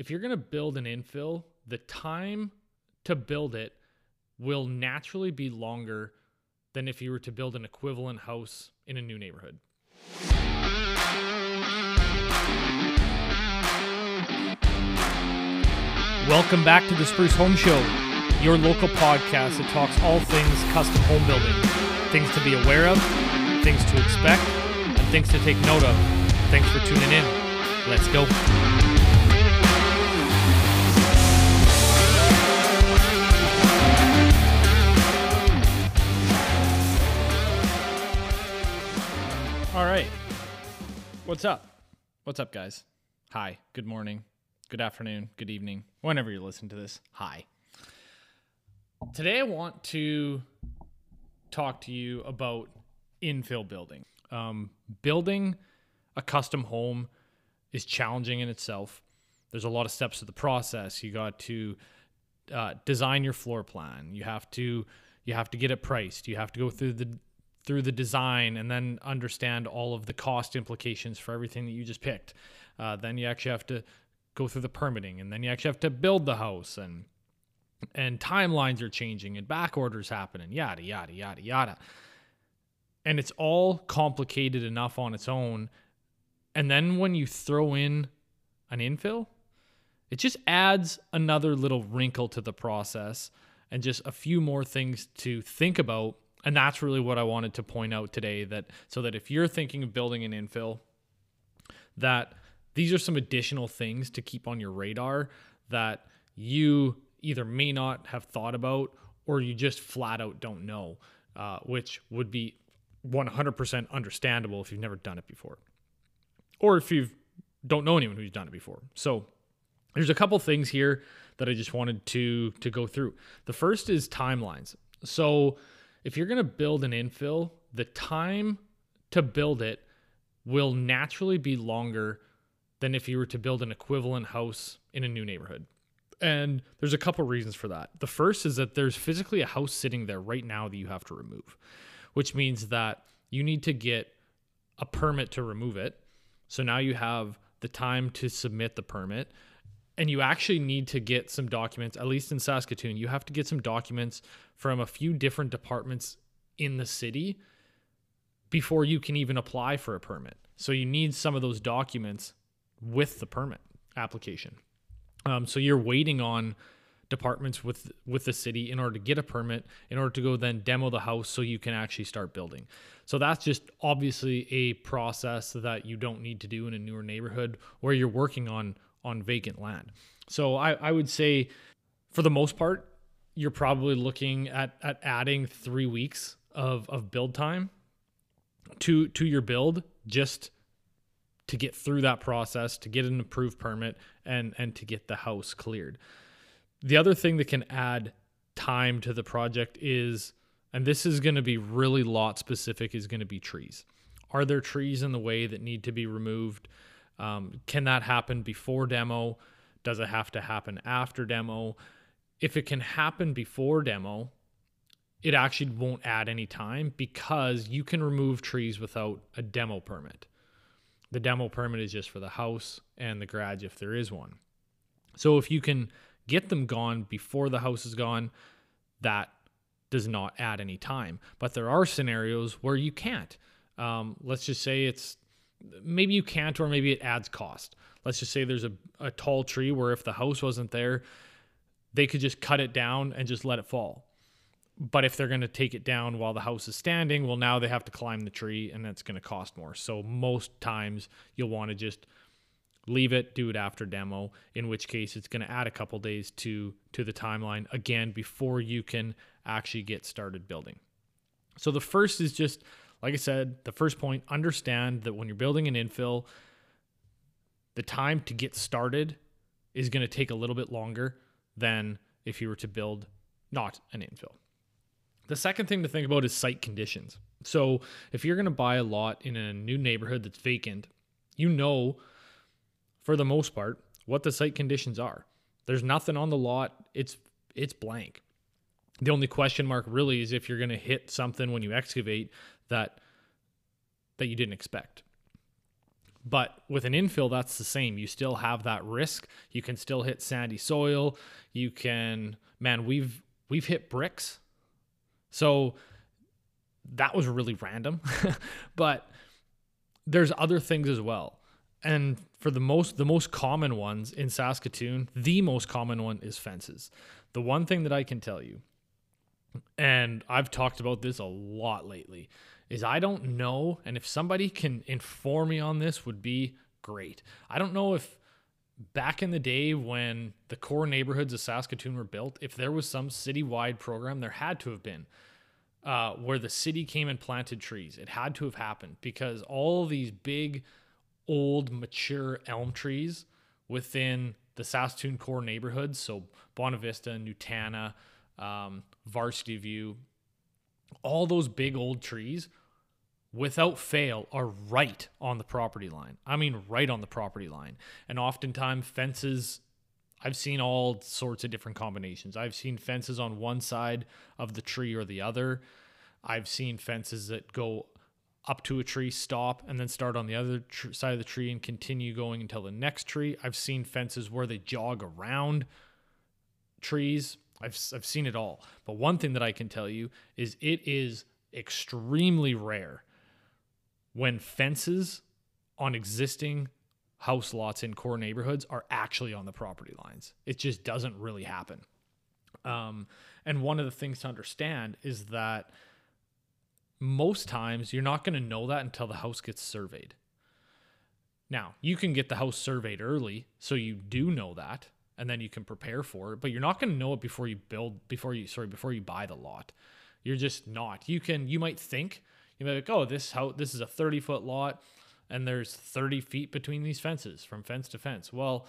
if you're going to build an infill, the time to build it will naturally be longer than if you were to build an equivalent house in a new neighborhood. Welcome back to the Spruce Home Show, your local podcast that talks all things custom home building, things to be aware of, things to expect, and things to take note of. Thanks for tuning in. Let's go. Right. What's up? What's up, guys? Hi. Good morning. Good afternoon. Good evening. Whenever you listen to this, hi. Today, I want to talk to you about infill building. Um, building a custom home is challenging in itself. There's a lot of steps to the process. You got to uh, design your floor plan. You have to you have to get it priced. You have to go through the through the design and then understand all of the cost implications for everything that you just picked. Uh, then you actually have to go through the permitting, and then you actually have to build the house, and and timelines are changing, and back orders happen, and yada yada yada yada. And it's all complicated enough on its own. And then when you throw in an infill, it just adds another little wrinkle to the process and just a few more things to think about and that's really what I wanted to point out today that so that if you're thinking of building an infill that these are some additional things to keep on your radar that you either may not have thought about or you just flat out don't know uh, which would be 100% understandable if you've never done it before or if you don't know anyone who's done it before so there's a couple things here that I just wanted to to go through. The first is timelines. So if you're going to build an infill, the time to build it will naturally be longer than if you were to build an equivalent house in a new neighborhood. And there's a couple reasons for that. The first is that there's physically a house sitting there right now that you have to remove, which means that you need to get a permit to remove it. So now you have the time to submit the permit and you actually need to get some documents, at least in Saskatoon, you have to get some documents from a few different departments in the city before you can even apply for a permit. So you need some of those documents with the permit application. Um, so you're waiting on departments with with the city in order to get a permit in order to go then demo the house so you can actually start building so that's just obviously a process that you don't need to do in a newer neighborhood where you're working on on vacant land. So I, I would say, for the most part, you're probably looking at at adding three weeks of of build time to to your build just to get through that process, to get an approved permit, and and to get the house cleared. The other thing that can add time to the project is, and this is going to be really lot specific, is going to be trees. Are there trees in the way that need to be removed? Um, can that happen before demo? Does it have to happen after demo? If it can happen before demo, it actually won't add any time because you can remove trees without a demo permit. The demo permit is just for the house and the garage if there is one. So if you can get them gone before the house is gone, that does not add any time. But there are scenarios where you can't. Um, let's just say it's maybe you can't, or maybe it adds cost. Let's just say there's a, a tall tree where if the house wasn't there, they could just cut it down and just let it fall. But if they're going to take it down while the house is standing, well, now they have to climb the tree and that's going to cost more. So most times you'll want to just leave it, do it after demo, in which case it's going to add a couple days to to the timeline again before you can actually get started building. So the first is just like I said, the first point, understand that when you're building an infill, the time to get started is going to take a little bit longer than if you were to build not an infill. The second thing to think about is site conditions. So, if you're going to buy a lot in a new neighborhood that's vacant, you know for the most part what the site conditions are. There's nothing on the lot. It's it's blank. The only question mark really is if you're going to hit something when you excavate that that you didn't expect. But with an infill, that's the same. You still have that risk. You can still hit sandy soil. You can, man, we've we've hit bricks. So that was really random. but there's other things as well. And for the most the most common ones in Saskatoon, the most common one is fences. The one thing that I can tell you, and I've talked about this a lot lately, is I don't know, and if somebody can inform me on this, would be great. I don't know if back in the day when the core neighborhoods of Saskatoon were built, if there was some citywide program, there had to have been. Uh, where the city came and planted trees. It had to have happened because all these big, old, mature elm trees within the Saskatoon core neighborhoods, so Buena Vista, Nutana, um, Varsity View, all those big old trees without fail are right on the property line. I mean, right on the property line. And oftentimes, fences, I've seen all sorts of different combinations. I've seen fences on one side of the tree or the other. I've seen fences that go up to a tree, stop, and then start on the other tr- side of the tree and continue going until the next tree. I've seen fences where they jog around trees. I've, I've seen it all. But one thing that I can tell you is it is extremely rare when fences on existing house lots in core neighborhoods are actually on the property lines. It just doesn't really happen. Um, and one of the things to understand is that most times you're not going to know that until the house gets surveyed. Now, you can get the house surveyed early, so you do know that, and then you can prepare for it, but you're not going to know it before you build, before you, sorry, before you buy the lot. You're just not. You can, you might think, you might be like, oh, this how this is a 30 foot lot and there's 30 feet between these fences from fence to fence. Well,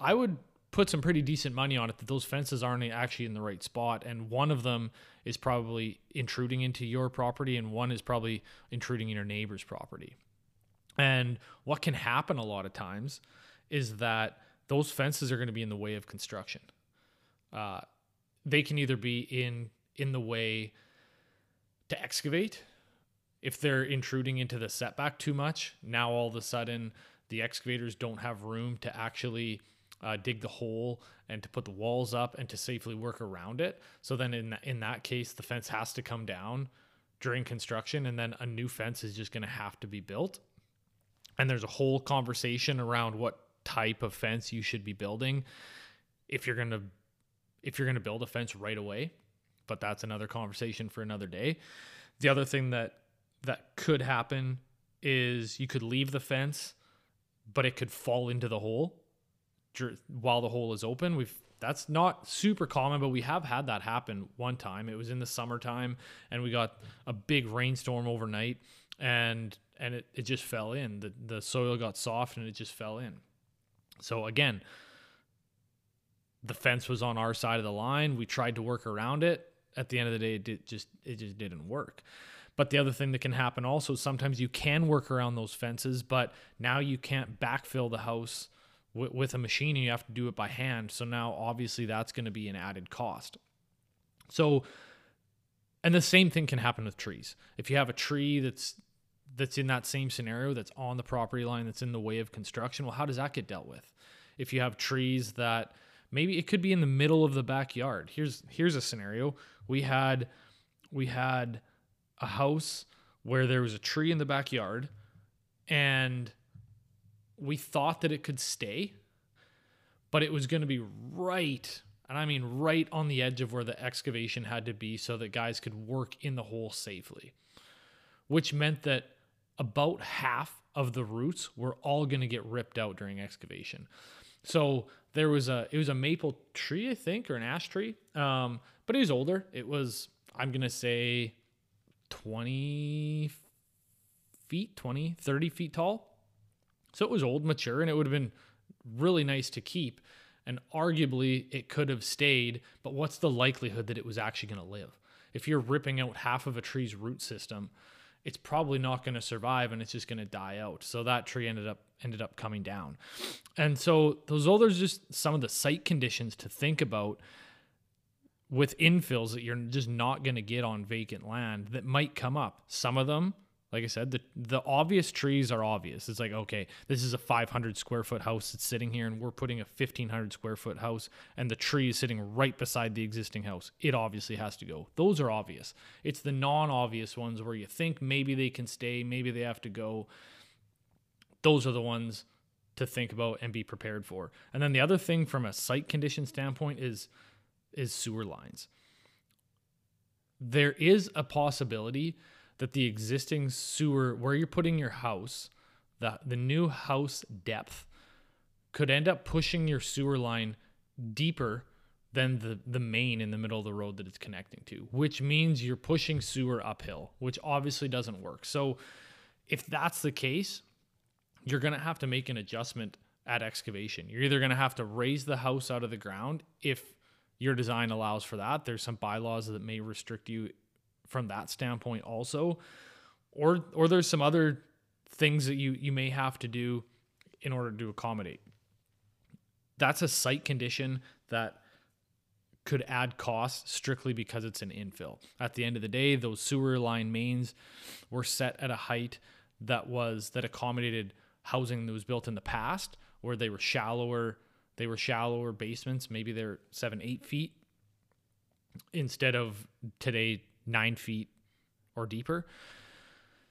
I would put some pretty decent money on it that those fences aren't actually in the right spot and one of them is probably intruding into your property and one is probably intruding in your neighbor's property. And what can happen a lot of times is that those fences are going to be in the way of construction. Uh, they can either be in in the way to excavate. If they're intruding into the setback too much, now all of a sudden the excavators don't have room to actually uh, dig the hole and to put the walls up and to safely work around it. So then in in that case, the fence has to come down during construction, and then a new fence is just going to have to be built. And there's a whole conversation around what type of fence you should be building if you're going to if you're going to build a fence right away but that's another conversation for another day. The other thing that that could happen is you could leave the fence, but it could fall into the hole while the hole is open. We've that's not super common, but we have had that happen one time. It was in the summertime and we got a big rainstorm overnight and and it, it just fell in. The the soil got soft and it just fell in. So again, the fence was on our side of the line. We tried to work around it at the end of the day, it did just it just didn't work. But the other thing that can happen also, sometimes you can work around those fences, but now you can't backfill the house w- with a machine and you have to do it by hand. So now obviously that's going to be an added cost. So, and the same thing can happen with trees. If you have a tree that's that's in that same scenario that's on the property line that's in the way of construction, well, how does that get dealt with? If you have trees that maybe it could be in the middle of the backyard. Here's here's a scenario we had we had a house where there was a tree in the backyard and we thought that it could stay but it was going to be right and i mean right on the edge of where the excavation had to be so that guys could work in the hole safely which meant that about half of the roots were all going to get ripped out during excavation so there was a it was a maple tree, I think, or an ash tree. Um, but it was older. It was I'm gonna say 20 feet, 20, 30 feet tall. So it was old, mature, and it would have been really nice to keep. And arguably it could have stayed, but what's the likelihood that it was actually going to live? If you're ripping out half of a tree's root system, it's probably not going to survive and it's just going to die out. So that tree ended up ended up coming down. And so those are just some of the site conditions to think about with infills that you're just not going to get on vacant land that might come up. Some of them, like I said, the the obvious trees are obvious. It's like, okay, this is a 500 square foot house that's sitting here, and we're putting a 1500 square foot house, and the tree is sitting right beside the existing house. It obviously has to go. Those are obvious. It's the non obvious ones where you think maybe they can stay, maybe they have to go. Those are the ones to think about and be prepared for. And then the other thing from a site condition standpoint is is sewer lines. There is a possibility that the existing sewer where you're putting your house, the the new house depth could end up pushing your sewer line deeper than the the main in the middle of the road that it's connecting to, which means you're pushing sewer uphill, which obviously doesn't work. So if that's the case, you're going to have to make an adjustment at excavation. You're either going to have to raise the house out of the ground if your design allows for that. There's some bylaws that may restrict you from that standpoint also. Or or there's some other things that you you may have to do in order to accommodate. That's a site condition that could add costs strictly because it's an infill. At the end of the day, those sewer line mains were set at a height that was that accommodated housing that was built in the past where they were shallower they were shallower basements maybe they're seven eight feet instead of today nine feet or deeper.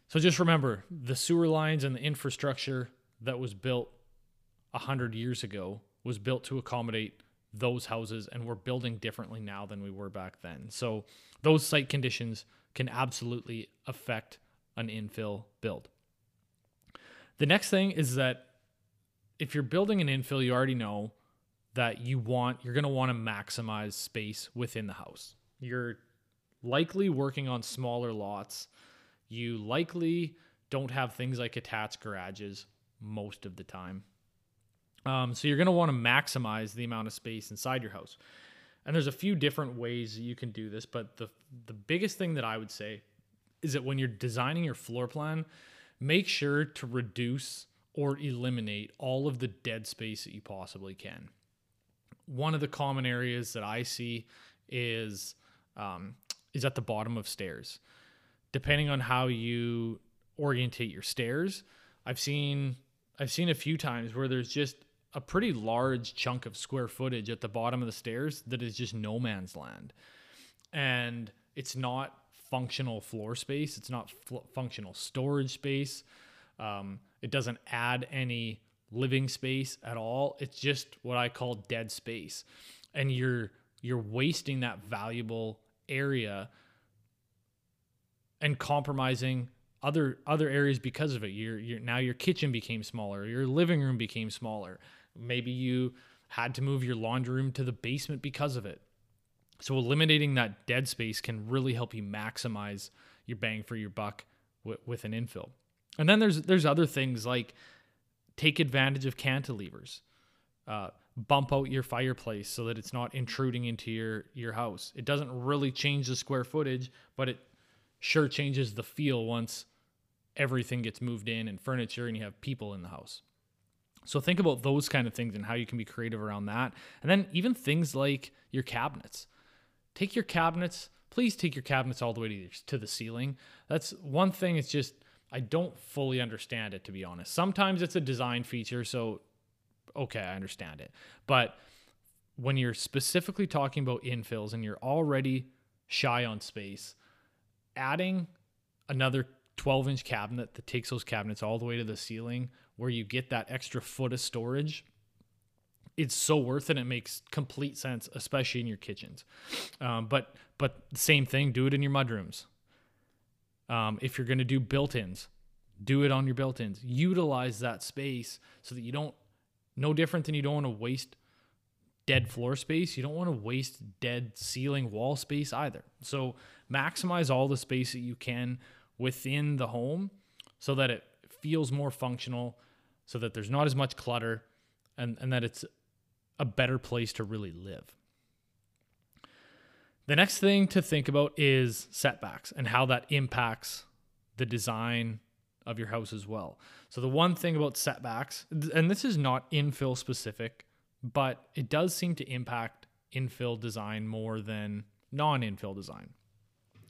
So just remember the sewer lines and the infrastructure that was built 100 years ago was built to accommodate those houses and we're building differently now than we were back then. So those site conditions can absolutely affect an infill build. The next thing is that if you're building an infill, you already know that you want you're going to want to maximize space within the house. You're likely working on smaller lots. You likely don't have things like attached garages most of the time. Um, so you're going to want to maximize the amount of space inside your house. And there's a few different ways you can do this, but the the biggest thing that I would say is that when you're designing your floor plan, make sure to reduce or eliminate all of the dead space that you possibly can. One of the common areas that I see is um, is at the bottom of stairs. Depending on how you orientate your stairs, I've seen I've seen a few times where there's just a pretty large chunk of square footage at the bottom of the stairs that is just no man's land. And it's not functional floor space. It's not fl- functional storage space. Um, it doesn't add any living space at all. It's just what I call dead space, and you're you're wasting that valuable area and compromising other other areas because of it. Your your now your kitchen became smaller, your living room became smaller. Maybe you had to move your laundry room to the basement because of it. So eliminating that dead space can really help you maximize your bang for your buck with an infill. And then there's there's other things like take advantage of cantilevers. Uh, bump out your fireplace so that it's not intruding into your your house. It doesn't really change the square footage, but it sure changes the feel once everything gets moved in and furniture and you have people in the house. So think about those kind of things and how you can be creative around that. And then even things like your cabinets. Take your cabinets, please take your cabinets all the way to, the ceiling. That's one thing, it's just, I don't fully understand it, to be honest. Sometimes it's a design feature, so okay, I understand it. But when you're specifically talking about infills and you're already shy on space, adding another 12 inch cabinet that takes those cabinets all the way to the ceiling, where you get that extra foot of storage it's so worth it. It makes complete sense, especially in your kitchens. Um, but but same thing, do it in your mudrooms. Um, if you're going to do built-ins, do it on your built-ins. Utilize that space so that you don't. No different than you don't want to waste dead floor space. You don't want to waste dead ceiling wall space either. So maximize all the space that you can within the home so that it feels more functional, so that there's not as much clutter, and and that it's a better place to really live. The next thing to think about is setbacks and how that impacts the design of your house as well. So, the one thing about setbacks, and this is not infill specific, but it does seem to impact infill design more than non infill design.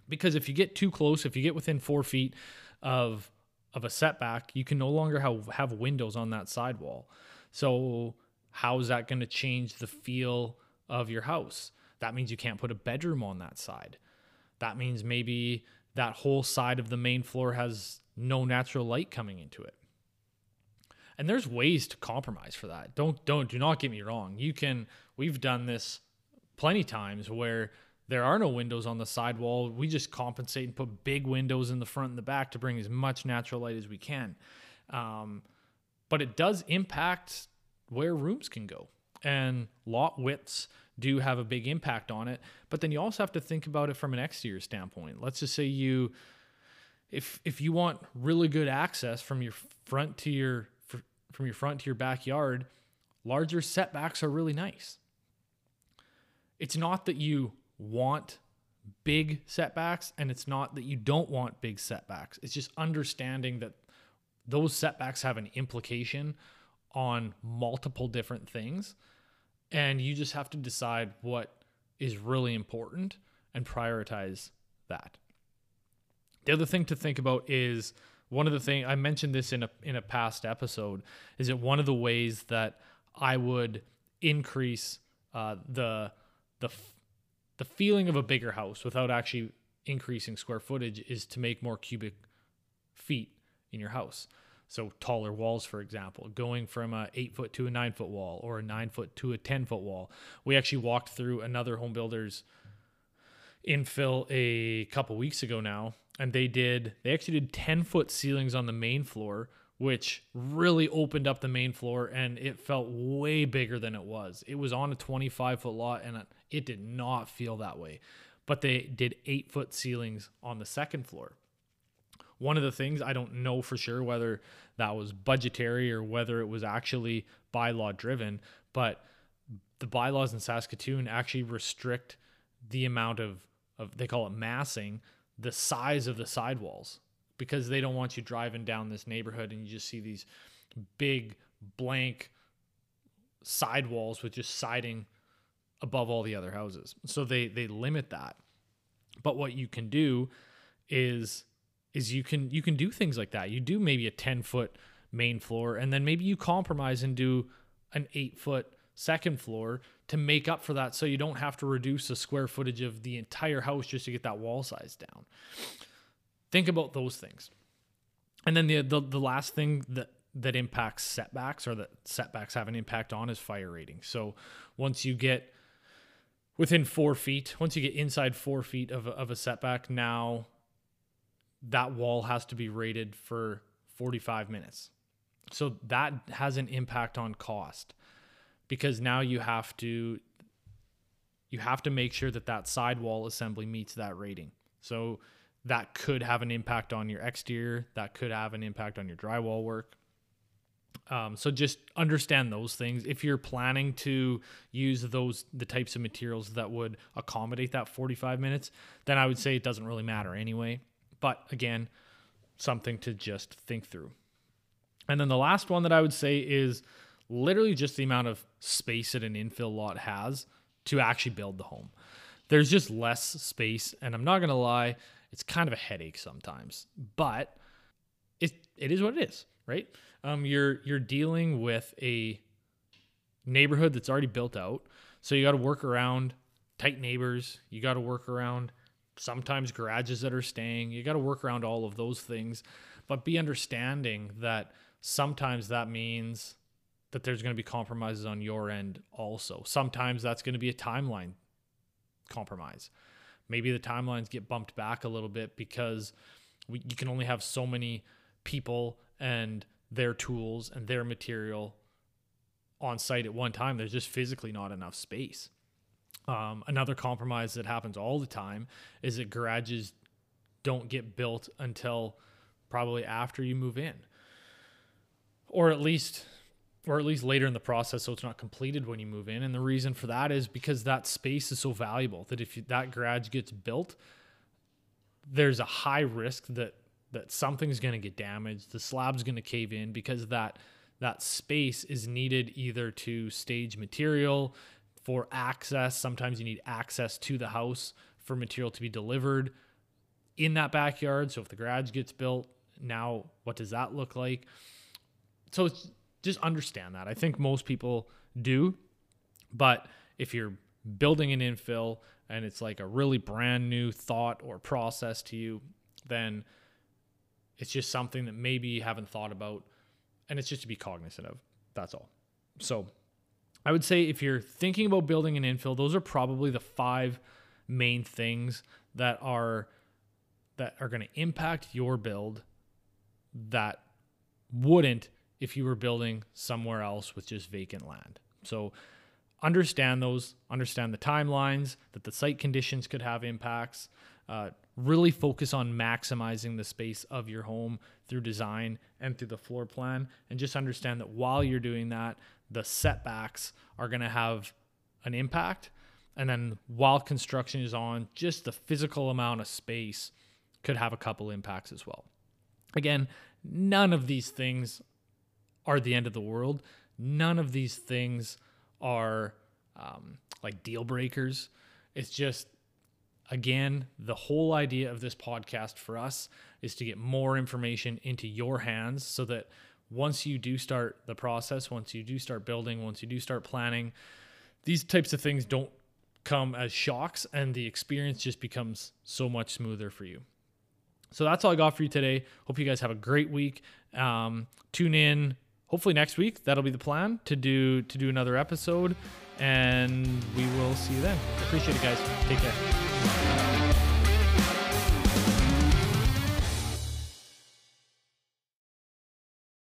Because if you get too close, if you get within four feet of of a setback, you can no longer have, have windows on that sidewall. So how is that going to change the feel of your house? That means you can't put a bedroom on that side. That means maybe that whole side of the main floor has no natural light coming into it. And there's ways to compromise for that. Don't don't do not get me wrong. You can we've done this plenty times where there are no windows on the sidewall. We just compensate and put big windows in the front and the back to bring as much natural light as we can. Um, but it does impact where rooms can go. And lot widths do have a big impact on it. But then you also have to think about it from an exterior standpoint. Let's just say you if if you want really good access from your front to your from your front to your backyard, larger setbacks are really nice. It's not that you want big setbacks and it's not that you don't want big setbacks. It's just understanding that those setbacks have an implication on multiple different things and you just have to decide what is really important and prioritize that. The other thing to think about is one of the things I mentioned this in a in a past episode is that one of the ways that I would increase uh, the the the feeling of a bigger house without actually increasing square footage is to make more cubic feet in your house. So taller walls, for example, going from a eight foot to a nine foot wall or a nine foot to a 10 foot wall. We actually walked through another home builder's infill a couple weeks ago now, and they did, they actually did 10 foot ceilings on the main floor, which really opened up the main floor and it felt way bigger than it was. It was on a 25 foot lot and it did not feel that way. But they did eight foot ceilings on the second floor. One of the things I don't know for sure whether that was budgetary or whether it was actually bylaw driven, but the bylaws in Saskatoon actually restrict the amount of, of they call it massing, the size of the sidewalls because they don't want you driving down this neighborhood and you just see these big blank sidewalls with just siding above all the other houses. So they they limit that. But what you can do is is you can you can do things like that. You do maybe a 10 foot main floor and then maybe you compromise and do an 8 foot second floor to make up for that so you don't have to reduce the square footage of the entire house just to get that wall size down. Think about those things. And then the the, the last thing that that impacts setbacks or that setbacks have an impact on is fire rating. So once you get within four feet, once you get inside four feet of a, of a setback, now that wall has to be rated for 45 minutes. So that has an impact on cost because now you have to you have to make sure that that sidewall assembly meets that rating. So that could have an impact on your exterior, that could have an impact on your drywall work. Um, so just understand those things. If you're planning to use those the types of materials that would accommodate that 45 minutes, then I would say it doesn't really matter anyway. But again, something to just think through. And then the last one that I would say is literally just the amount of space that an infill lot has to actually build the home. There's just less space, and I'm not gonna lie, it's kind of a headache sometimes, but it it is what it is, right? um, you're you're dealing with a neighborhood that's already built out. So you got to work around tight neighbors. You got to work around sometimes garages that are staying. You got to work around all of those things, but be understanding that sometimes that means that there's going to be compromises on your end also. Sometimes that's going to be a timeline compromise. Maybe the timelines get bumped back a little bit because we, you can only have so many people and their tools and their material on site at one time. There's just physically not enough space. Um, another compromise that happens all the time is that garages don't get built until probably after you move in, or at least, or at least later in the process, so it's not completed when you move in. And the reason for that is because that space is so valuable that if you, that garage gets built, there's a high risk that that something's going to get damaged, the slab's going to cave in because that that space is needed either to stage material for access. Sometimes you need access to the house for material to be delivered. in that backyard. So if the garage gets built, now what does that look like? So it's just understand that. I think most people do, but if you're building an infill and it's like a really brand new thought or process to you, then it's just something that maybe you haven't thought about and it's just to be cognizant of. That's all. So I would say if you're thinking about building an infill, those are probably the five main things that are that are going to impact your build that wouldn't if you were building somewhere else with just vacant land. So understand those, understand the timelines, that the site conditions could have impacts. Uh, really focus on maximizing the space of your home through design and through the floor plan. And just understand that while you're doing that, the setbacks are going to have an impact. And then while construction is on, just the physical amount of space could have a couple impacts as well. Again, none of these things are the end of the world. None of these things are um, like deal breakers. It's just, again, the whole idea of this podcast for us is to get more information into your hands so that once you do start the process, once you do start building, once you do start planning, these types of things don't come as shocks and the experience just becomes so much smoother for you. So that's all I got for you today. Hope you guys have a great week. Um, tune in hopefully next week. That'll be the plan to do to do another episode, and we will see you then. Appreciate it, guys. Take care.